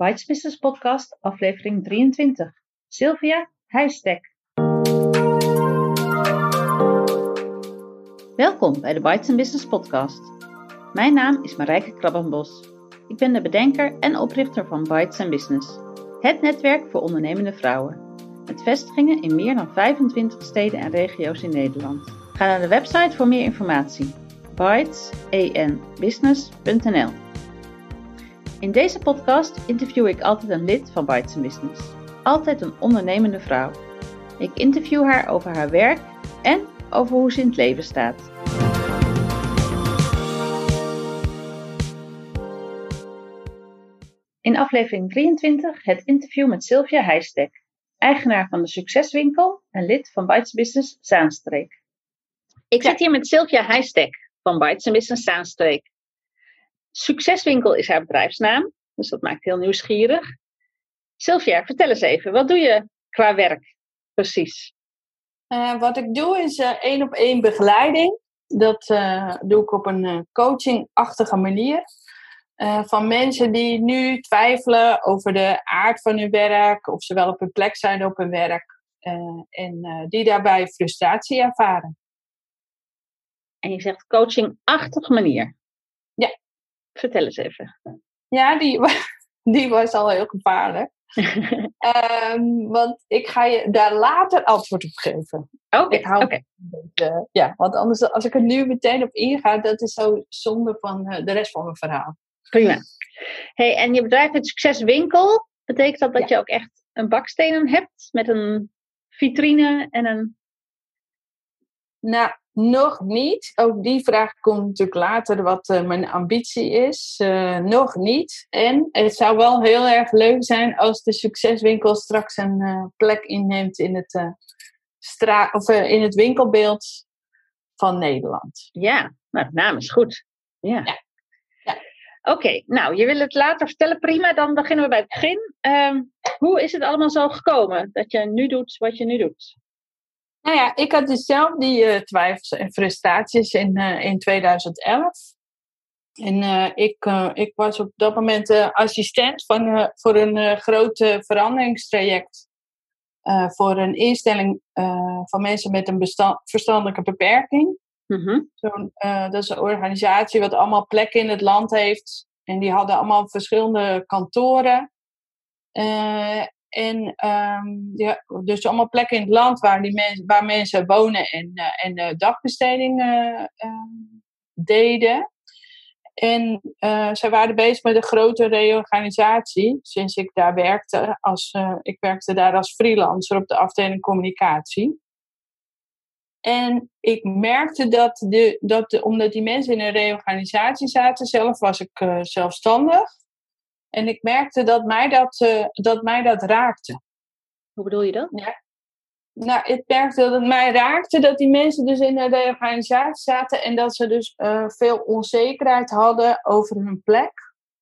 Bites Business Podcast, aflevering 23. Sylvia Heistek. Welkom bij de Bites Business Podcast. Mijn naam is Marijke Krabbenbos. Ik ben de bedenker en oprichter van Bites Business, het netwerk voor ondernemende vrouwen. Met vestigingen in meer dan 25 steden en regio's in Nederland. Ga naar de website voor meer informatie. bytesenbusiness.nl In deze podcast interview ik altijd een lid van Bites Business. Altijd een ondernemende vrouw. Ik interview haar over haar werk en over hoe ze in het leven staat. In aflevering 23 het interview met Sylvia Heistek, eigenaar van de Succeswinkel en lid van Bites Business Zaanstreek. Ik zit hier met Sylvia Heistek van Bites Business Zaanstreek. Succeswinkel is haar bedrijfsnaam, dus dat maakt heel nieuwsgierig. Sylvia, vertel eens even, wat doe je qua werk precies? Uh, wat ik doe is uh, één op één begeleiding. Dat uh, doe ik op een coachingachtige manier. van mensen die nu twijfelen over de aard van hun werk, of ze wel op hun plek zijn op hun werk, en die daarbij frustratie ervaren. En je zegt coachingachtige manier. Ja. Vertel eens even. Ja, die, die was al heel gevaarlijk. um, want ik ga je daar later antwoord op geven. Oké, okay, okay. Ja, want anders, als ik er nu meteen op inga, dat is zo zonde van uh, de rest van mijn verhaal. Prima. Hey, en je bedrijf het Succeswinkel, betekent dat dat ja. je ook echt een bakstenen hebt met een vitrine en een... Nou, nog niet. Ook die vraag komt natuurlijk later wat uh, mijn ambitie is. Uh, nog niet. En het zou wel heel erg leuk zijn als de succeswinkel straks een uh, plek inneemt in het, stra of, in het winkelbeeld van Nederland. Ja, nou, de naam is goed. Ja. ja. ja. Oké, okay, nou, je wil het later vertellen. Prima, dan beginnen we bij het begin. Um, hoe is het allemaal zo gekomen dat je nu doet wat je nu doet? Nou ja, ik had dus zelf die uh, twijfels en frustraties in, uh, in 2011. En uh, ik, ik was op dat moment assistent van, voor een groot veranderingstraject. voor een instelling van mensen met een bestand, verstandelijke beperking. Mm-hmm. dat is een organisatie wat allemaal plekken in het land heeft. En die hadden allemaal verschillende kantoren. En um, ja, dus allemaal plekken in het land waar, die mensen waar mensen wonen en, uh, en uh, dagbesteding uh, deden. En zij waren bezig met een grote reorganisatie sinds ik daar werkte. Als, ik werkte daar als freelancer op de afdeling communicatie. En ik merkte dat, de, dat de, omdat die mensen in een reorganisatie zaten, zelf was ik zelfstandig. En ik merkte dat mij dat, uh, dat, mij dat raakte. Hoe bedoel je dat? Ja. Nou, ik merkte dat het mij raakte dat die mensen dus in de organisatie zaten en dat ze dus uh, veel onzekerheid hadden over hun plek.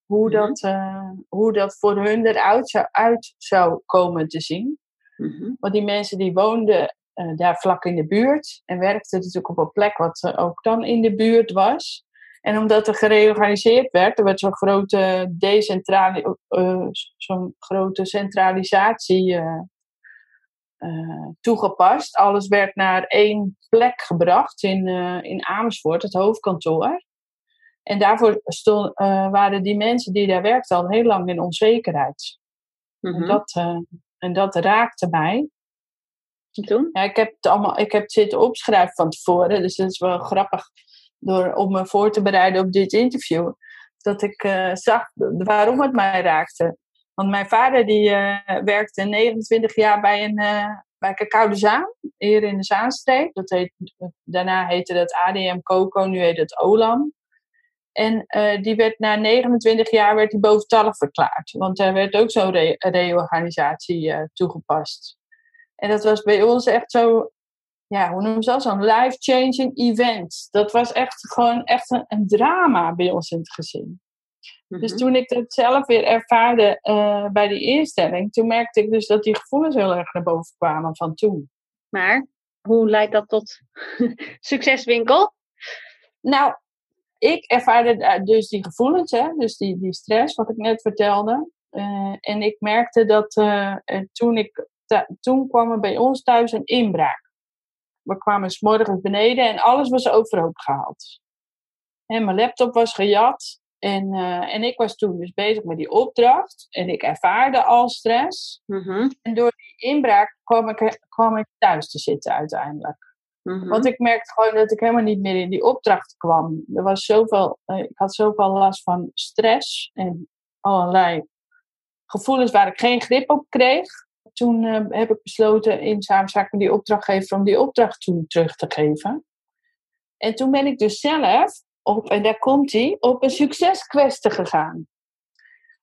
Hoe, mm-hmm. dat, uh, hoe dat voor hun eruit zou, uit zou komen te zien. Mm-hmm. Want die mensen die woonden daar vlak in de buurt en werkten natuurlijk op een plek wat ook dan in de buurt was. En omdat er gereorganiseerd werd, er werd zo'n grote decentrali uh, zo'n grote centralisatie uh, uh, toegepast. Alles werd naar één plek gebracht in, in Amersfoort, het hoofdkantoor. En daarvoor stond, waren die mensen die daar werkten al heel lang in onzekerheid. En, dat, en dat raakte mij. En toen? Ja, ik heb het allemaal ik heb het zitten opschrijven van tevoren, dus dat is wel grappig door, om me voor te bereiden op dit interview, dat ik uh, zag waarom het mij raakte. Want mijn vader die uh, werkte 29 jaar bij een uh, bij Cacao Zaan, hier in de Zaanstreek. Dat heet, daarna heette dat ADM Coco, nu heet het Olam. En die werd na 29 jaar werd hij boventallig verklaard. Want er werd ook zo'n re reorganisatie toegepast. En dat was bij ons echt zo ja, hoe noemen ze dat? Zo'n life-changing event. Dat was echt gewoon echt een, een, drama bij ons in het gezin. Dus Mhm. toen ik dat zelf weer ervaarde uh, bij die instelling, toen merkte ik dus dat die gevoelens heel erg naar boven kwamen van toen. Maar hoe leidt dat tot succeswinkel? Nou, ik ervaarde dus die gevoelens, hè, dus die, die stress, wat ik net vertelde. en ik merkte dat toen, ik, toen kwam er bij ons thuis een inbraak. We kwamen s morgens beneden en alles was overhoop gehaald. En mijn laptop was gejat. En, uh, en ik was toen dus bezig met die opdracht. En ik ervaarde al stress. Mhm. En door die inbraak kwam ik, kwam ik thuis te zitten uiteindelijk. Mhm. Want ik merkte gewoon dat ik helemaal niet meer in die opdracht kwam. Er was zoveel, uh, ik had zoveel last van stress en allerlei gevoelens waar ik geen grip op kreeg. Toen uh, heb ik besloten in samenspraak met die opdrachtgever om die opdracht toen terug te geven. En toen ben ik dus zelf op, en daar komt hij, op een succeskwestie gegaan.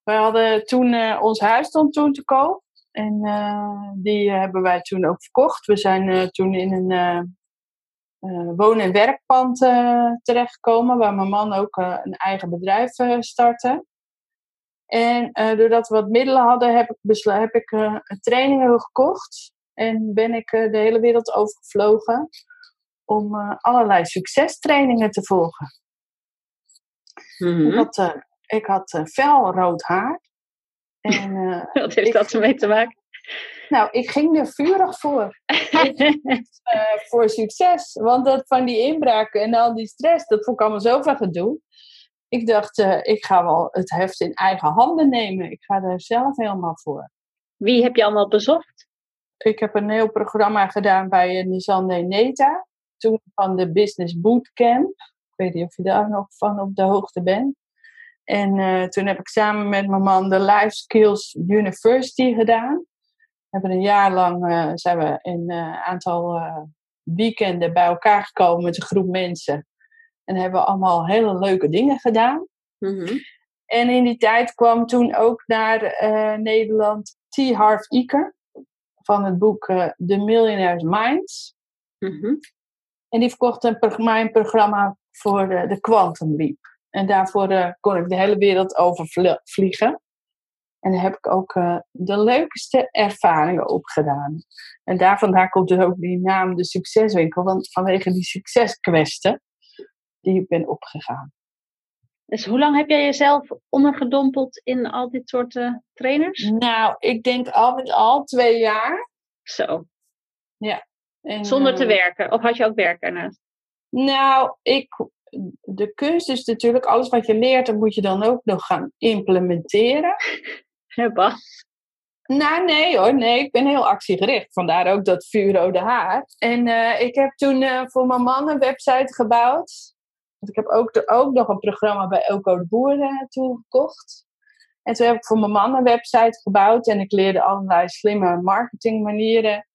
We hadden toen, uh, ons huis stond toen te koop. En uh, die hebben wij toen ook verkocht. We zijn toen in een woon- en werkpand terechtgekomen. Waar mijn man ook een eigen bedrijf startte. En doordat we wat middelen hadden, heb ik, heb ik trainingen gekocht. En ben ik de hele wereld overgevlogen om allerlei succestrainingen te volgen. Mhm. Ik had, ik had fel rood haar. En, Wat heeft ik, dat ermee te maken? Nou, ik ging er vurig voor. voor succes. Want dat van die inbraken en al die stress, dat vond ik allemaal zoveel gedoe. Ik dacht, ik ga wel het heft in eigen handen nemen. Ik ga er zelf helemaal voor. Wie heb je allemaal bezocht? Ik heb een heel programma gedaan bij Nizande Neta. Toen van de Business Bootcamp. Ik weet niet of je daar nog van op de hoogte bent. En uh, toen heb ik samen met mijn man de Life Skills University gedaan. We hebben een jaar lang uh, zijn we een aantal weekenden bij elkaar gekomen met een groep mensen. En hebben we allemaal hele leuke dingen gedaan. Mm -hmm. En in die tijd kwam toen ook naar Nederland T. Harv Eker van het boek The Millionaire's Minds. Mm -hmm. En die verkocht een, mijn programma voor de, de Quantum Leap. En daarvoor uh, kon ik de hele wereld over vliegen. En daar heb ik ook uh, de leukste ervaringen opgedaan. En daar vandaan komt dus ook die naam de Succeswinkel. Want vanwege die succeskwestie die ik ben opgegaan. Dus hoe lang heb jij jezelf ondergedompeld in al dit soort uh, trainers? Nou, ik denk al met al twee jaar. Zo. Ja. En, Zonder te werken? Of had je ook werk ernaast? Nou, ik, de kunst is natuurlijk, alles wat je leert, dat moet je dan ook nog gaan implementeren. Ja, Bas. Nou, nee hoor, nee, ik ben heel actiegericht. Vandaar ook dat vuurrode haar. En uh, ik heb toen uh, voor mijn man een website gebouwd. Ik heb ook, de, ook nog een programma bij Elko de Boer uh, toegekocht. En toen heb ik voor mijn man een website gebouwd. En ik leerde allerlei slimme marketingmanieren.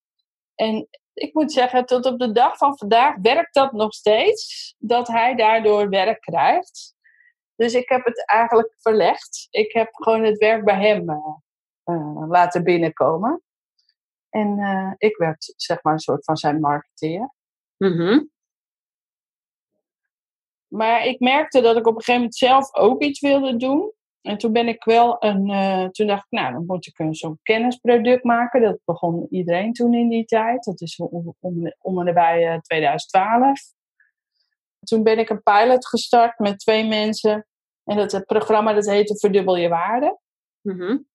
En ik moet zeggen, tot op de dag van vandaag werkt dat nog steeds. Dat hij daardoor werk krijgt. Dus ik heb het eigenlijk verlegd. Ik heb gewoon het werk bij hem uh, uh, laten binnenkomen. En uh, ik werd zeg maar een soort van zijn marketeer. Mm. Maar ik merkte dat ik op een gegeven moment zelf ook iets wilde doen. En toen ben ik wel een. Uh, toen dacht ik, nou, dan moet ik een zo'n kennisproduct maken. Dat begon iedereen toen in die tijd. Dat is om, om, om en nabij uh, 2012. Toen ben ik een pilot gestart met twee mensen. En dat het programma dat heette Verdubbel je waarde. Mm -hmm.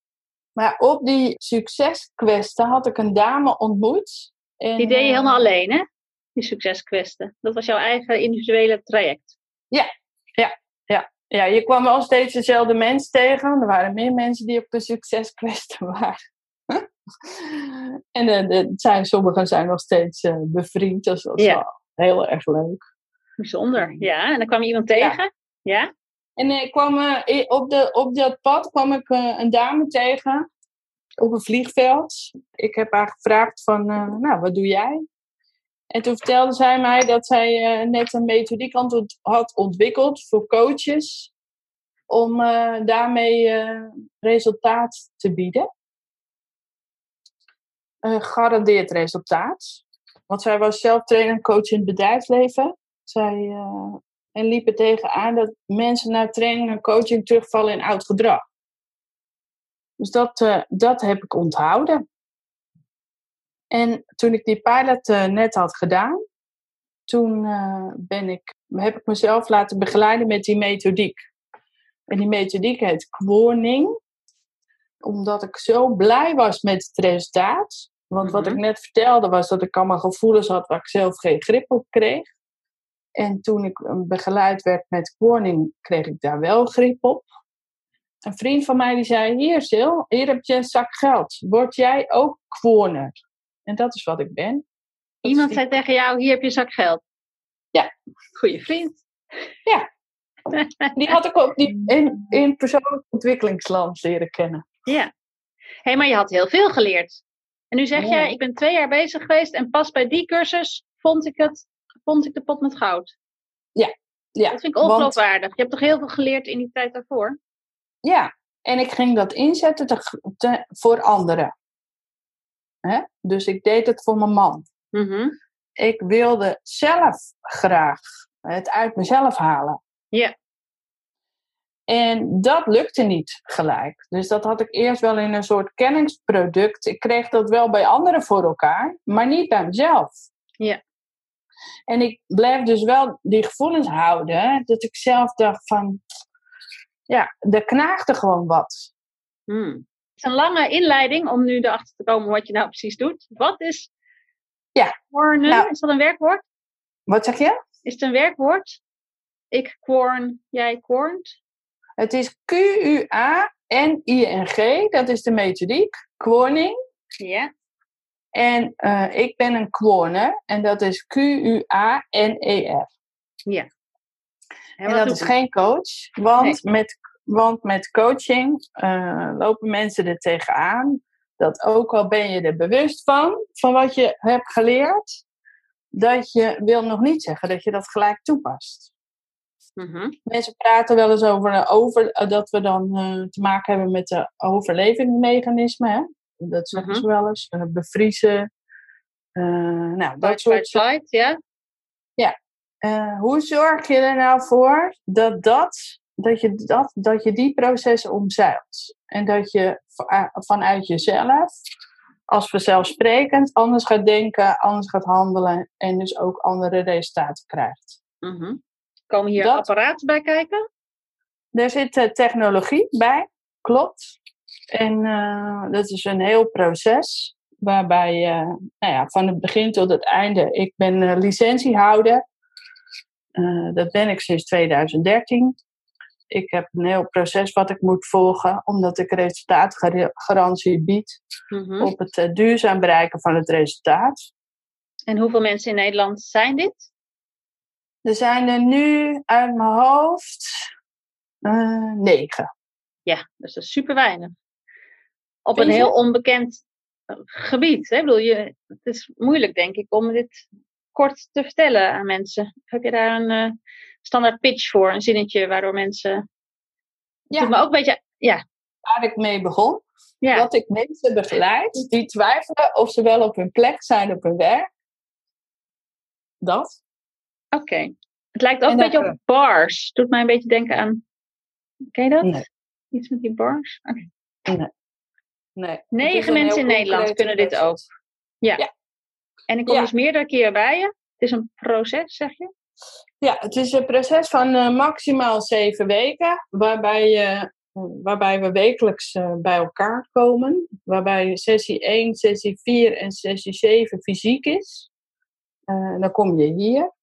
Maar op die succeskwestie had ik een dame ontmoet. En, die deed je helemaal alleen, hè? Die succeskwestie. Dat was jouw eigen individuele traject. Ja, ja, ja. Ja, je kwam wel steeds dezelfde mensen tegen. Er waren meer mensen die op de succeskwestie waren. en de, de, zijn, sommigen zijn nog steeds uh, bevriend. Dus dat was ja. wel heel erg leuk. Bijzonder, ja. En dan kwam je iemand tegen? Ja. ja? En ik kwam, uh, op, de, op dat pad kwam ik uh, een dame tegen. Op een vliegveld. Ik heb haar gevraagd van, nou, wat doe jij? En toen vertelde zij mij dat zij uh, net een methodiek had ontwikkeld voor coaches. Om uh, daarmee uh, resultaat te bieden. Een gegarandeerd resultaat. Want zij was zelf trainer en coach in het bedrijfsleven. Zij, en liep er tegenaan dat mensen na training en coaching terugvallen in oud gedrag. Dus dat, dat heb ik onthouden. En toen ik die pilot uh, net had gedaan, toen uh, ben ik, heb ik mezelf laten begeleiden met die methodiek. En die methodiek heet Kworning. omdat ik zo blij was met het resultaat. Want wat ik Mhm. net vertelde was dat ik allemaal gevoelens had waar ik zelf geen grip op kreeg. En toen ik eh, begeleid werd met warning, kreeg ik daar wel grip op. Een vriend van mij die zei, hier Sil, hier heb je een zak geld. Word jij ook kwarner? En dat is wat ik ben. Dat Iemand zei tegen jou, hier heb je zak geld. Ja. Goeie vriend. Die had ik ook die in, in persoonlijk ontwikkelingsland leren kennen. Ja. Hé, maar je had heel veel geleerd. En nu zeg Ja. jij, ik ben twee jaar bezig geweest en pas bij die cursus vond ik het, vond ik de pot met goud. Ja, Dat vind ik ongeloofwaardig. Je hebt toch heel veel geleerd in die tijd daarvoor? Ja, en ik ging dat inzetten te, te- voor anderen. Hè? Dus ik deed het voor mijn man. Mhm. Ik wilde zelf graag het uit mezelf halen. Ja. En dat lukte niet gelijk. Dus dat had ik eerst wel in een soort kenningsproduct. Ik kreeg dat wel bij anderen voor elkaar, maar niet bij mezelf. Ja. En ik bleef dus wel die gevoelens houden. Dat ik zelf dacht van, ja, er knaagde gewoon wat. Hmm. Het is een lange inleiding om nu erachter te komen wat je nou precies doet. Wat is Ja. Quarnen? Nou. Is dat een werkwoord? Wat zeg je? Is het een werkwoord? Ik quarn, jij quarnt? Het is Q-U-A-N-I-N-G. Dat is de methodiek. Quarning. Ja. En eh, ik ben een quorner. En dat is Q-U-A-N-E-R. En, En dat is geen coach. Want, met, want met coaching eh, lopen mensen er tegenaan. Dat ook al ben je er bewust van, van wat je hebt geleerd. Dat je wil nog niet zeggen dat je dat gelijk toepast. Mhm. Mensen praten wel eens over, over eh, dat we dan eh, te maken hebben met de overlevingsmechanismen. Hè? Dat zeggen Mhm. ze wel eens. eh, bevriezen. nou, dat soort ja? Eh, hoe zorg je er nou voor dat, dat, dat, je dat, dat je die processen omzeilt? En dat je va- vanuit jezelf als vanzelfsprekend anders gaat denken, anders gaat handelen en dus ook andere resultaten krijgt. Mhm. Komen hier Dat- apparaten bij kijken? Er zit eh, technologie bij, klopt. En eh, dat is een heel proces waarbij je nou ja, van het begin tot het einde, ik ben eh, licentiehouder. Eh, dat ben ik sinds 2013. Ik heb een heel proces wat ik moet volgen, omdat ik resultaatgarantie bied Mhm. op het eh, duurzaam bereiken van het resultaat. En hoeveel mensen in Nederland zijn dit? Er zijn er nu uit mijn hoofd eh, negen. Ja, dus dat is super weinig. Op Vind een heel onbekend eh, gebied. Hè? Ik bedoel, je, het is moeilijk, denk ik, om dit kort te vertellen aan mensen. Heb je daar een standaard pitch voor, een zinnetje waardoor mensen. Ja. me ook een beetje. Ja, Waar ik mee begon. ja. dat ik mensen begeleid die twijfelen of ze wel op hun plek zijn op hun werk. Dat. oké. Het lijkt ook En een beetje op bars. Doet mij een beetje denken aan. Ken je dat? Nee. Iets met die bars? Oké. Nee. Is Negen mensen in Nederland kunnen dit proces. ook. Ja. Ja. En ik kom Ja. dus meerdere keren bij je. Het is een proces, zeg je? Ja, het is een proces van eh, maximaal zeven weken, waarbij, je, waarbij we wekelijks eh, bij elkaar komen. Waarbij sessie 1, sessie 4 en sessie 7 fysiek is. Dan kom je hier.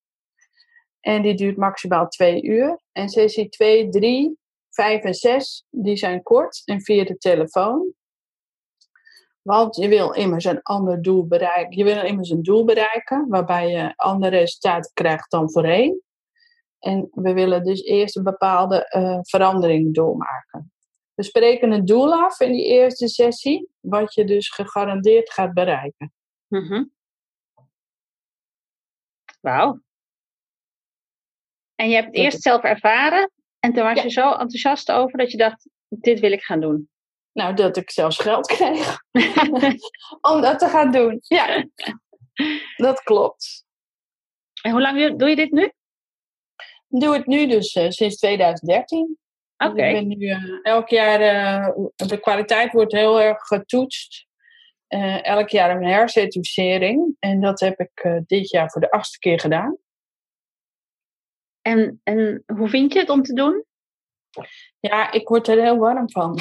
En die duurt maximaal twee uur. En sessie 2, 3, 5 en 6, die zijn kort en via de telefoon. Want je wil immers een ander doel bereiken. Je wil immers een doel bereiken waarbij je andere resultaten krijgt dan voorheen. En we willen dus eerst een bepaalde eh, verandering doormaken. We spreken het doel af in die eerste sessie, wat je dus gegarandeerd gaat bereiken. Mhm. Wauw. En je hebt het eerst zelf ervaren. En toen was Ja. je zo enthousiast over dat je dacht, dit wil ik gaan doen. Nou, dat ik zelfs geld kreeg om dat te gaan doen. Ja, dat klopt. en hoe lang doe- je dit nu? Ik doe het nu dus eh, sinds 2013. Oké. Ik ben nu eh, elk jaar, eh, de kwaliteit wordt heel erg getoetst. Elk jaar een hercertificering. En dat heb ik dit jaar voor de achtste keer gedaan. En, en hoe vind je het om te doen? Ja, ik word er heel warm van.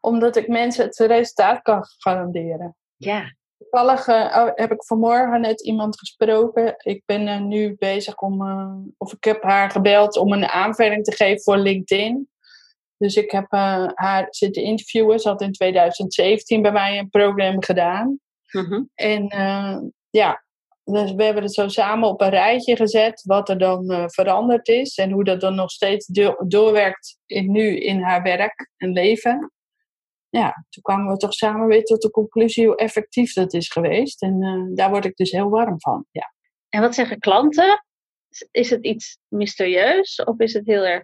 Omdat ik mensen het resultaat kan garanderen. Ja. Toevallig uh, heb ik vanmorgen net iemand gesproken. Ik ben uh, nu bezig om, uh, of ik heb haar gebeld om een aanvulling te geven voor LinkedIn. Dus ik heb haar zitten interviewen. Ze had in 2017 bij mij een programma gedaan. Mhm. En ja, dus we hebben het zo samen op een rijtje gezet, wat er dan veranderd is en hoe dat dan nog steeds doorwerkt in, nu in haar werk en leven ja, toen kwamen we toch samen weer tot de conclusie hoe effectief dat is geweest. En uh, daar word ik dus heel warm van. Ja. En wat zeggen klanten? Is het iets mysterieus of is het heel erg.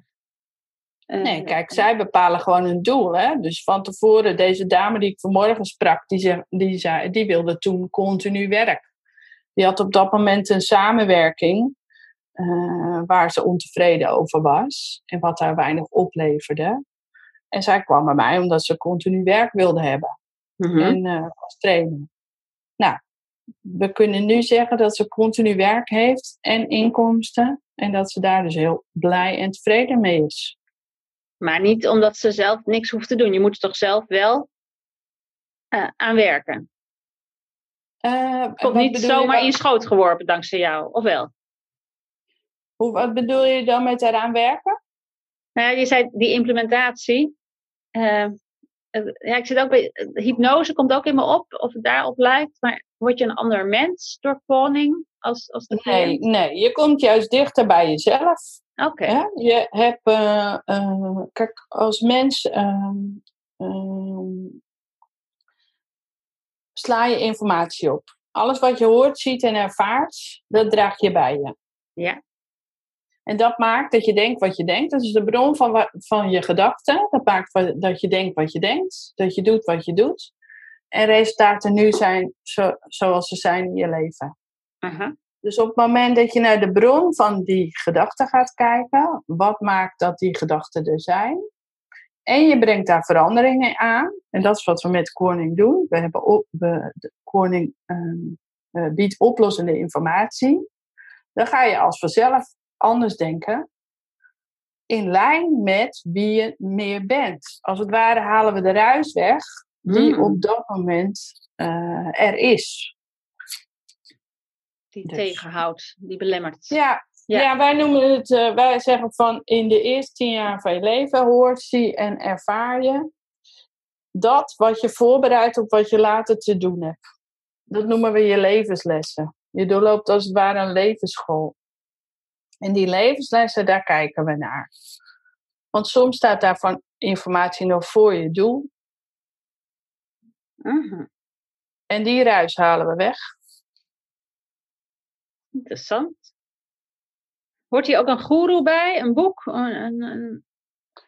Uh, nee, kijk, zij bepalen gewoon hun doel. Hè? Dus van tevoren, deze dame die ik vanmorgen sprak, die, zei, die, zei, die wilde toen continu werk. Die had op dat moment een samenwerking uh, waar ze ontevreden over was en wat haar weinig opleverde. En zij kwam bij mij omdat ze continu werk wilde hebben. Mhm. En uh, als trainer. Nou, we kunnen nu zeggen dat ze continu werk heeft en inkomsten. En dat ze daar dus heel blij en tevreden mee is. Maar niet omdat ze zelf niks hoeft te doen. Je moet er toch zelf wel uh, aan werken. Uh, Komt niet zomaar in schoot geworpen dankzij jou, of wel? Hoe, wat bedoel je dan met eraan werken? Nou ja, je zei die implementatie. Uh, ja, ik zit ook bij. Hypnose komt ook in me op, of het daarop lijkt. Maar word je een ander mens door kloning? Als, als de nee, nee, je komt juist dichter bij jezelf. Oké. Okay. Je hebt. Uh, uh, kijk, als mens. Ehm, ehm, sla je informatie op. Alles wat je hoort, ziet en ervaart, dat draag je bij je. Ja. En dat maakt dat je denkt wat je denkt. Dat is de bron van, van je gedachten. Dat maakt dat je denkt wat je denkt. Dat je doet wat je doet. En resultaten nu zijn zo, zoals ze zijn in je leven. Dus op het moment dat je naar de bron van die gedachten gaat kijken, wat maakt dat die gedachten er zijn? En je brengt daar veranderingen aan. En dat is wat we met Koning doen. We hebben op, we, de Koning uh, biedt oplossende informatie. Dan ga je als vanzelf anders denken. In lijn met wie je meer bent. Als het ware halen we de ruis weg die Mm. op dat moment uh, er is. Die Dus. tegenhoudt, die belemmert. Ja, Ja. ja. wij noemen het, uh, wij zeggen van in de eerste tien jaar van je leven hoort, zie en ervaar je dat wat je voorbereidt op wat je later te doen hebt. Dat noemen we je levenslessen. Je doorloopt als het ware een levensschool. En die levenslessen, daar kijken we naar. Want soms staat daarvan informatie nog voor je doel. Uh-huh. En die ruis halen we weg. Interessant. Hoort hier ook een guru bij? Een boek? Een, een, een...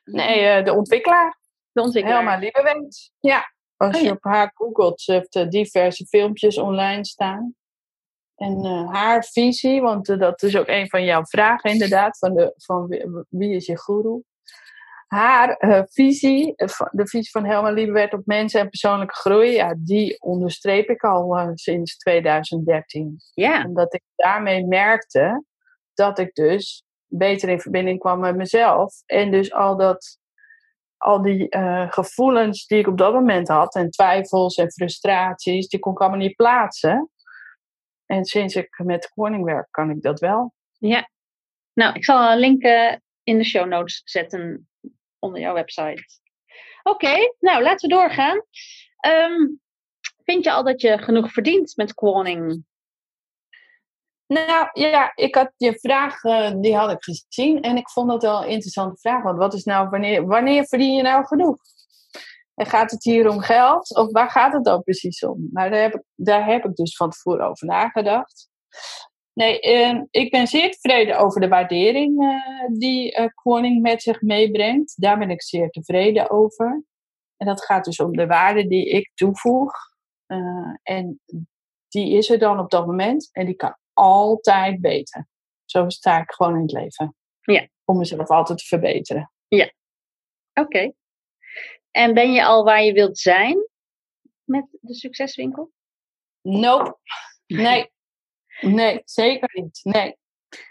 Nee, uh, de ontwikkelaar. De ontwikkelaar. Helma Liebewend. Ja. Als Oh, je ja. op haar googelt, ze heeft uh, diverse filmpjes online staan. En uh, haar visie, want uh, dat is ook een van jouw vragen inderdaad, van, de, van wie, wie is je guru? Haar uh, visie, de visie van Helma Liebewert op mensen en persoonlijke groei, ja, die onderstreep ik al sinds 2013. Ja. Omdat ik daarmee merkte dat ik dus beter in verbinding kwam met mezelf. En dus al, dat, al die uh, gevoelens die ik op dat moment had, en twijfels en frustraties, die kon ik allemaal niet plaatsen. En sinds ik met Koning werk, kan ik dat wel. Ja. Nou, ik zal een link uh, in de show notes zetten onder jouw website. Oké, nou laten we doorgaan. Um, vind je al dat je genoeg verdient met Koning? Nou ja, ik had je vraag, uh, die had ik gezien. En ik vond dat wel een interessante vraag. Want wat is nou, wanneer, wanneer verdien je nou genoeg? En gaat het hier om geld? Of waar gaat het dan precies om? Nou, daar heb ik, daar heb ik dus van tevoren over nagedacht. Nee, uh, ik ben zeer tevreden over de waardering uh, die Koning met zich meebrengt. Daar ben ik zeer tevreden over. En dat gaat dus om de waarde die ik toevoeg. En die is er dan op dat moment. En die kan altijd beter. Zo sta ik gewoon in het leven. Ja. Om mezelf altijd te verbeteren. Ja. Oké. Okay. En ben je al waar je wilt zijn met de succeswinkel? Nope. Nee. Nee, zeker niet. Nee.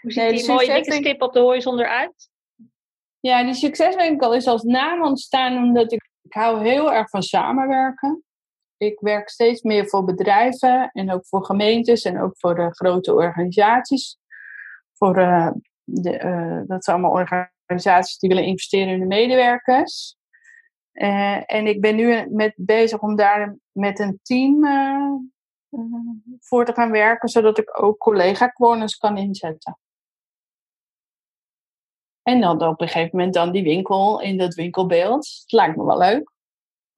Hoe ziet nee, die mooie dikke stip op de horizon eruit? Ja, die succeswinkel is als naam ontstaan omdat ik ik hou heel erg van samenwerken. Ik werk steeds meer voor bedrijven en ook voor gemeentes en ook voor de grote organisaties. Voor, uh, de, uh, dat zijn allemaal organisaties die willen investeren in de medewerkers. En ik ben nu met, bezig om daar met een team voor te gaan werken, zodat ik ook collega-corners kan inzetten. En dan op een gegeven moment dan die winkel in dat winkelbeeld. Het lijkt me wel leuk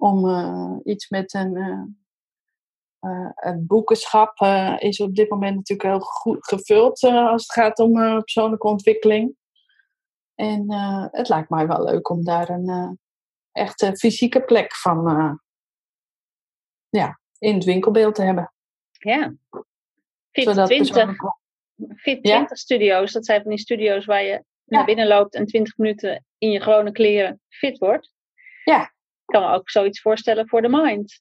om uh, iets met een. Uh, uh, het boekenschap is op dit moment natuurlijk heel goed gevuld als het gaat om persoonlijke ontwikkeling. En het lijkt mij wel leuk om daar een echte fysieke plek van ja, in het winkelbeeld te hebben. Ja. Fit 20, Fit 20 studio's, dat zijn van die studio's waar je naar binnen loopt en 20 minuten in je gewone kleren fit wordt. Ja. Ik kan me ook zoiets voorstellen voor de mind.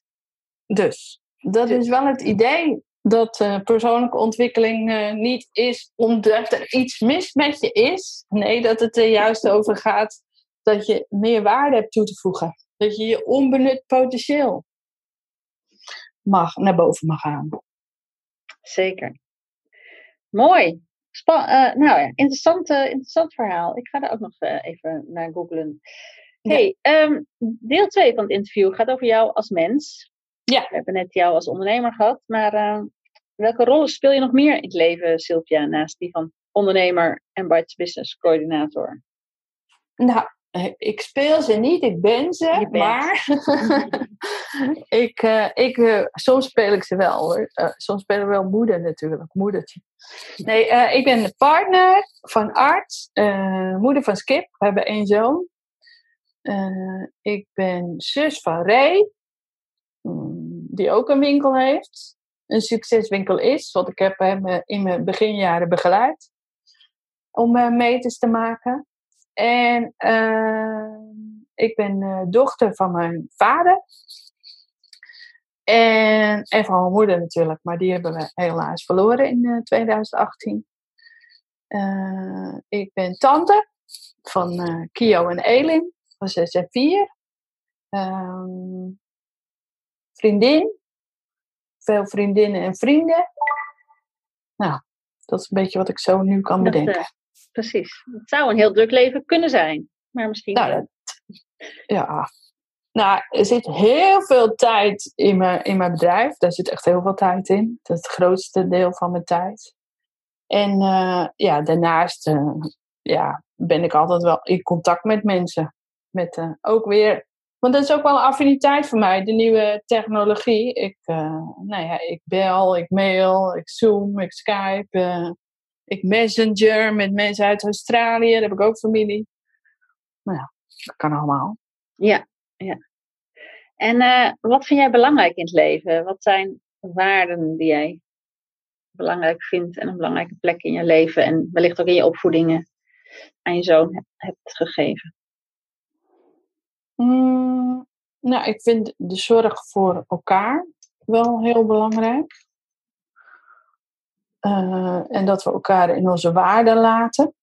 Dus, dat is wel het idee dat uh, persoonlijke ontwikkeling uh, niet is omdat er iets mis met je is. Nee, dat het er juist over gaat dat je meer waarde hebt toe te voegen. Dat je je onbenut potentieel mag, naar boven mag gaan. Zeker. Mooi. uh, nou ja, interessant, interessant verhaal. Ik ga er ook nog even naar googlen. Hey, ja. um, deel 2 van het interview gaat over jou als mens. Ja. We hebben net jou als ondernemer gehad, maar welke rollen speel je nog meer in het leven, Sylvia, naast die van ondernemer en Bites Business coördinator? Nou, eh, ik speel ze niet, ik ben ze, maar ik, uh, ik, uh, soms speel ik ze wel hoor. Uh, soms spelen we wel moeder natuurlijk, moedertje. Nee, ik ben de partner van Art, moeder van Skip, we hebben één zoon. Ik ben zus van Ray, mm, die ook een winkel heeft. Een succeswinkel is, want ik heb hem in mijn beginjaren begeleid om meters te maken. En ik ben dochter van mijn vader. En, en van mijn moeder natuurlijk, maar die hebben we helaas verloren in uh, 2018. Eh, ik ben tante van Kio en Elin, van 6 en 4. Ehm, vriendin, veel vriendinnen en vrienden. Nou, dat is een beetje wat ik zo nu kan bedenken precies. Het zou een heel druk leven kunnen zijn. Maar misschien. Nou, dat, ja. Nou, er zit heel veel tijd in mijn, in mijn bedrijf. Daar zit echt heel veel tijd in. Dat is het grootste deel van mijn tijd. En uh, ja, daarnaast uh, ja, ben ik altijd wel in contact met mensen. Met uh, ook weer. Want dat is ook wel een affiniteit voor mij, de nieuwe technologie. Ik, nou ja, ik bel, ik mail, ik zoom, ik skype ik messenger met mensen uit Australië. Daar heb ik ook familie. Nou ja, dat kan allemaal. Ja, ja. En uh, wat vind jij belangrijk in het leven? Wat zijn waarden die jij belangrijk vindt en een belangrijke plek in je leven en wellicht ook in je opvoedingen aan je zoon hebt gegeven? Mm, nou, ik vind de zorg voor elkaar wel heel belangrijk. Uh, en dat we elkaar in onze waarden laten.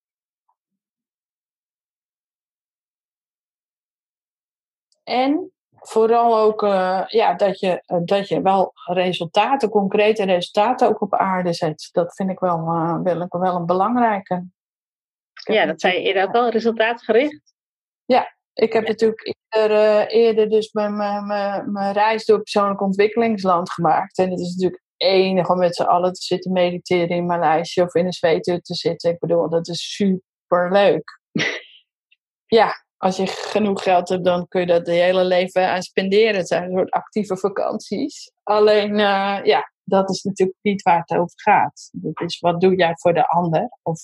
En vooral ook uh, ja, dat, je, uh, dat je wel resultaten, concrete resultaten ook op aarde zet. Dat vind ik wel, wel, wel een belangrijke. Ja, dat zei je ook al, resultaatgericht. Ja, ik heb ja. natuurlijk eerder, eerder dus mijn, mijn, mijn reis door persoonlijk ontwikkelingsland gemaakt. En het is natuurlijk enig om met z'n allen te zitten mediteren in Maleisië of in een zweethut te zitten. Ik bedoel, dat is super leuk. ja, als je genoeg geld hebt, dan kun je dat je hele leven aan spenderen. Het zijn een soort actieve vakanties. Alleen, uh, ja, dat is natuurlijk niet waar het over gaat. Dat is wat doe jij voor de ander? Of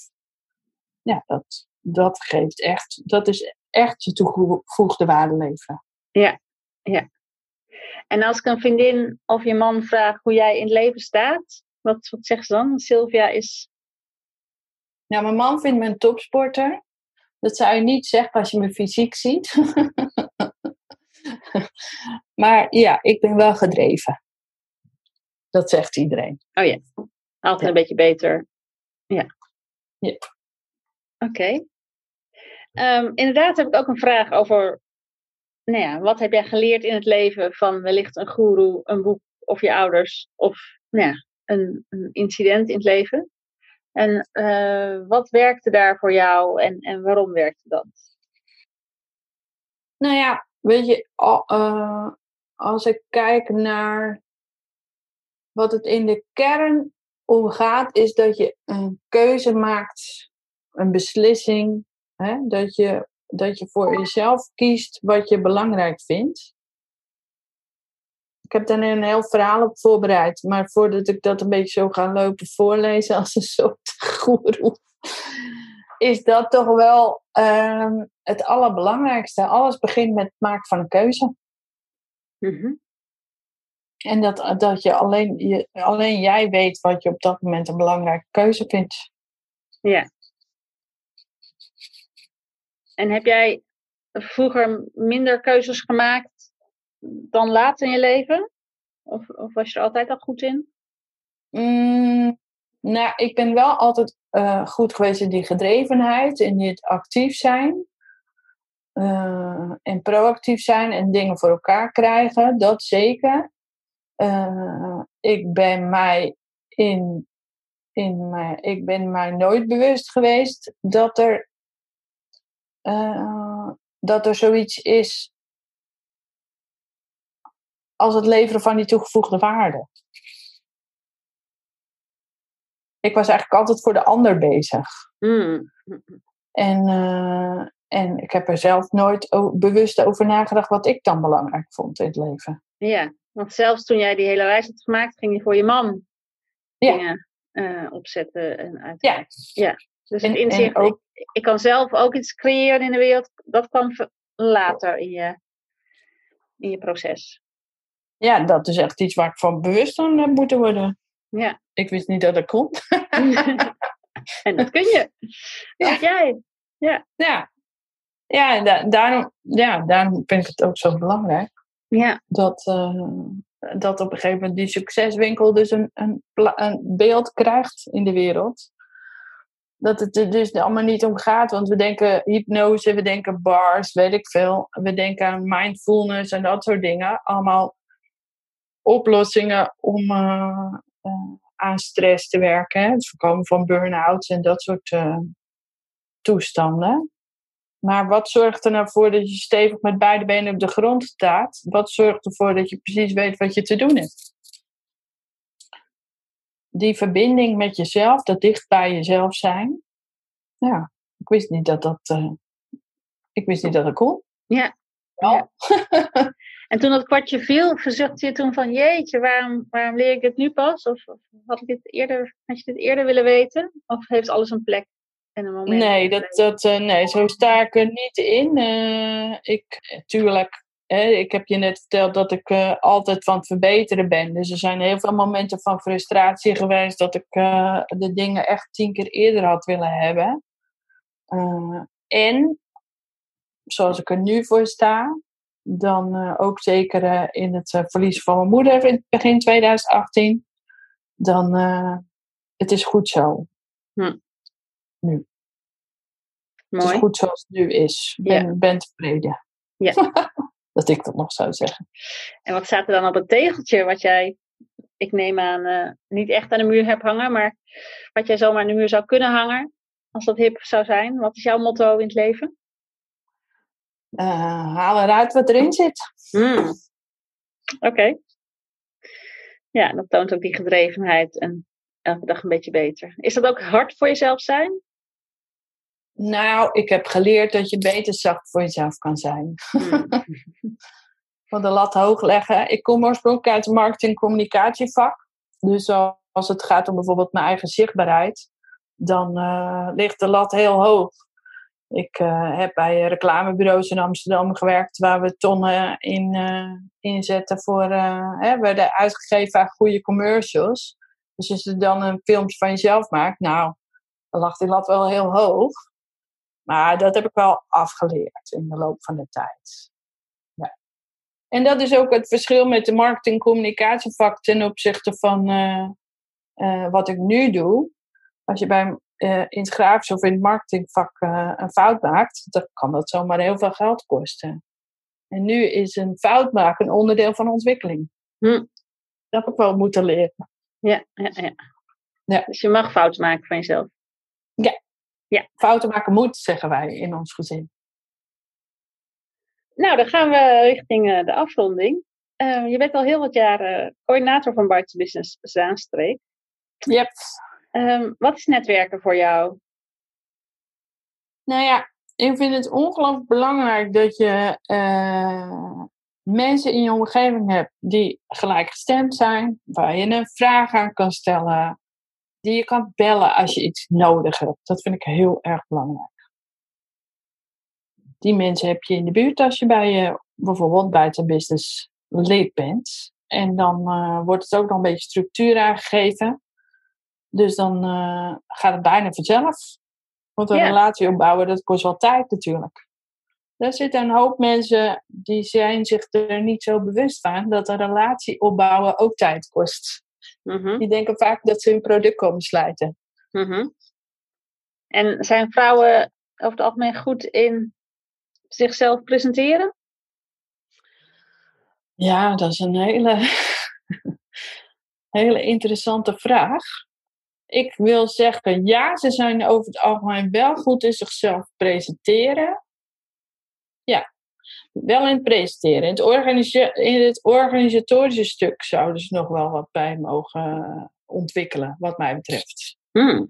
ja, dat, dat geeft echt, dat is echt je toegevoegde waarde leven. Ja, ja. En als ik een vriendin of je man vraag hoe jij in het leven staat, wat, wat zegt ze dan? Sylvia is. Nou, mijn man vindt me een topsporter. Dat zou je niet zeggen als je me fysiek ziet. maar ja, ik ben wel gedreven. Dat zegt iedereen. Oh ja, altijd ja. een beetje beter. Ja. ja. Oké. Okay. Um, inderdaad heb ik ook een vraag over nou ja, wat heb jij geleerd in het leven van wellicht een guru, een boek of je ouders of nou ja, een, een incident in het leven? En uh, wat werkte daar voor jou en, en waarom werkte dat? Nou ja, weet je, uh, als ik kijk naar wat het in de kern om gaat, is dat je een keuze maakt, een beslissing, hè, dat, je, dat je voor jezelf kiest wat je belangrijk vindt. Ik heb daar een heel verhaal op voorbereid, maar voordat ik dat een beetje zo ga lopen voorlezen als een soort goeroe, is dat toch wel um, het allerbelangrijkste. Alles begint met het maken van een keuze. Mm en dat, dat je alleen, je alleen jij weet wat je op dat moment een belangrijke keuze vindt. Ja. En heb jij vroeger minder keuzes gemaakt dan later in je leven? Of, of was je er altijd al goed in? Mm, nou, ik ben wel altijd uh, goed geweest in die gedrevenheid, in het actief zijn. Uh, en proactief zijn en dingen voor elkaar krijgen, dat zeker. Uh, ik ben mij in, in ik ben mij nooit bewust geweest dat er, uh, dat er zoiets is als het leveren van die toegevoegde waarde. Ik was eigenlijk altijd voor de ander bezig. Mm. En, uh, en ik heb er zelf nooit bewust over nagedacht wat ik dan belangrijk vond in het leven. Ja, want zelfs toen jij die hele reis had gemaakt, ging je voor je man ja. dingen uh, opzetten en uit. Ja. ja. Dus het inzicht, ook, ik, ik, kan zelf ook iets creëren in de wereld, dat kwam later in je, in je proces. Ja, dat is echt iets waar ik van bewust van heb moeten worden. Ja. Ik wist niet dat dat kon. en dat kun je. Ja. jij. Ja. Ja. Ja, da daarom, ja, daarom vind ik het ook zo belangrijk. Ja. Dat, uh, dat op een gegeven moment die succeswinkel dus een, een, een beeld krijgt in de wereld. Dat het er dus allemaal niet om gaat, want we denken hypnose, we denken bars, weet ik veel. We denken aan mindfulness en dat soort dingen. Allemaal oplossingen om uh, uh, aan stress te werken. Het voorkomen van burn-outs en dat soort uh, toestanden. Maar wat zorgt er nou voor dat je stevig met beide benen op de grond staat? Wat zorgt ervoor dat je precies weet wat je te doen hebt? Die verbinding met jezelf, dat dicht bij jezelf zijn. Ja, ik wist niet dat dat. Uh, ik wist niet dat dat kon. Ja. ja. en toen dat kwartje viel, verzuchtte je toen van jeetje, waarom, waarom leer ik dit nu pas? Of, of had, ik dit eerder, had je dit eerder willen weten? Of heeft alles een plek? Nee, dat, dat, uh, nee, zo sta ik er niet in. Uh, ik, tuurlijk, ik heb je net verteld dat ik uh, altijd van het verbeteren ben. Dus er zijn heel veel momenten van frustratie geweest dat ik de dingen echt tien keer eerder had willen hebben. en, zoals ik er nu voor sta, dan ook zeker in het verlies van mijn moeder in begin 2018, dan het is goed zo. Hm nu. Mooi. Het is goed zoals het nu is. Ben, ja. ben tevreden. Ja. dat ik dat nog zou zeggen. En wat staat er dan op het tegeltje wat jij, ik neem aan, uh, niet echt aan de muur hebt hangen, maar wat jij zomaar aan de muur zou kunnen hangen, als dat hip zou zijn? Wat is jouw motto in het leven? Uh, haal eruit wat erin zit. Hmm. Oké. Okay. Ja, dat toont ook die gedrevenheid en elke dag een beetje beter. Is dat ook hard voor jezelf zijn? Nou, ik heb geleerd dat je beter zacht voor jezelf kan zijn. Hmm. Van de lat hoog leggen. Ik kom oorspronkelijk uit het marketing-communicatievak. Dus als het gaat om bijvoorbeeld mijn eigen zichtbaarheid, dan uh, ligt de lat heel hoog. Ik uh, heb bij reclamebureaus in Amsterdam gewerkt waar we tonnen in uh, inzetten voor, hè, werden uitgegeven aan goede commercials. Dus als je dan een filmpje van jezelf maakt, nou, dan lag die lat wel heel hoog. Maar dat heb ik wel afgeleerd in de loop van de tijd. Ja. En dat is ook het verschil met de marketing-communicatievak ten opzichte van uh, uh, wat ik nu doe. Als je bij, uh, in het grafisch of in het marketingvak een fout maakt, dan kan dat zomaar heel veel geld kosten. En nu is een fout maken een onderdeel van ontwikkeling. Hm. Dat heb ik wel moeten leren. Ja, ja, ja. Ja. Dus je mag fouten maken van jezelf. Fouten maken moet, zeggen wij in ons gezin. Nou, dan gaan we richting eh, de afronding. Eh, je bent al heel wat jaren coördinator van Bites Business Zaanstreek. Yep. Ehm, wat is netwerken voor jou? Nou ja, ik vind het ongelooflijk belangrijk dat je eh, mensen in je omgeving hebt die gelijkgestemd zijn, waar je een vraag aan kan stellen, die je kan bellen als je iets nodig hebt. Dat vind ik heel erg belangrijk. Die mensen heb je in de buurt als je bij je bijvoorbeeld buiten business lid bent. En dan eh, wordt het ook nog een beetje structuur aangegeven. Dus dan eh, gaat het bijna vanzelf. Want een relatie opbouwen, dat kost wel tijd natuurlijk. Er zitten een hoop mensen die zijn zich er niet zo bewust van dat een relatie opbouwen ook tijd kost. Mhm, Die denken vaak dat ze hun product komen slijten. mhm. En zijn vrouwen over het algemeen goed in zichzelf presenteren? Ja, dat is een hele, hele interessante vraag. Ik wil zeggen, ja, ze zijn over het algemeen wel goed in zichzelf presenteren. Ja, wel in het presenteren. In het, organisa- in het organisatorische stuk zouden ze nog wel wat bij mogen eh, ontwikkelen, wat mij betreft. Hmm.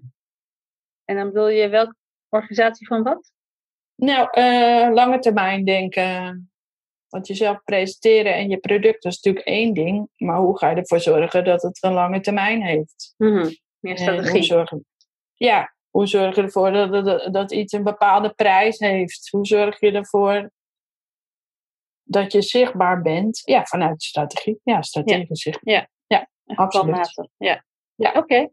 En dan bedoel je welke organisatie van wat? Nou, eh, lange termijn denken. Want jezelf presenteren en je product dat is natuurlijk één ding. Maar hoe ga je ervoor zorgen dat het een lange termijn heeft? Mhm. Meer hoe strategie. zorg je, ja, hoe zorg je ervoor dat, dat, dat iets een bepaalde prijs heeft? Hoe zorg je ervoor dat je zichtbaar bent? Ja, vanuit strategie. Ja, strategisch zichtbaar. absoluut. Planmatig. Ja. Ja. Oké.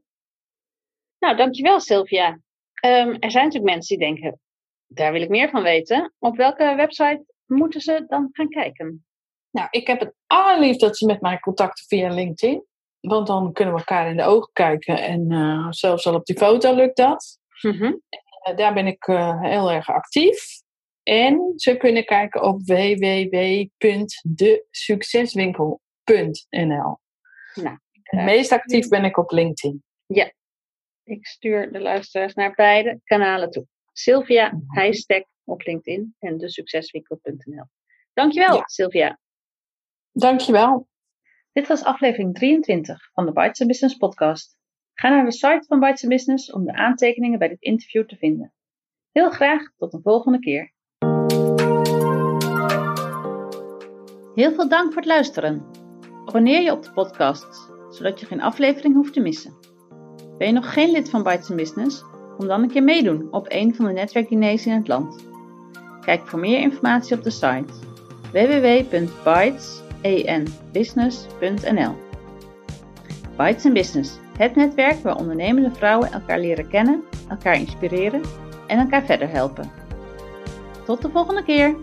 Nou, dankjewel Sylvia. Ehm, er zijn natuurlijk mensen die denken, daar wil ik meer van weten. Op welke website moeten ze dan gaan kijken? Nou, ik heb het allerliefst dat ze met mij contacten via LinkedIn. Want dan kunnen we elkaar in de ogen kijken. En eh, zelfs al op die foto lukt dat. Mhm. Eh, daar ben ik eh, heel erg actief. En ze kunnen kijken op www.desucceswinkel.nl. Nou, Het meest actief ben ik op LinkedIn. Ik stuur de luisteraars naar beide kanalen toe. Sylvia Heijstek op LinkedIn en desucceswinkel.nl. Dankjewel, Ja. Sylvia. Dankjewel. Dit was aflevering 23 van de Bites Business podcast. Ga naar de site van Bites Business om de aantekeningen bij dit interview te vinden. Heel graag tot een volgende keer. Heel veel dank voor het luisteren. Abonneer je op de podcast, zodat je geen aflevering hoeft te missen. Ben je nog geen lid van Bites Business? Kom dan een keer meedoen op een van de netwerkdiners in het land. Kijk voor meer informatie op de site www.bytesenbusiness.nl Bites Business, het netwerk waar ondernemende vrouwen elkaar leren kennen, elkaar inspireren en elkaar verder helpen. Tot de volgende keer!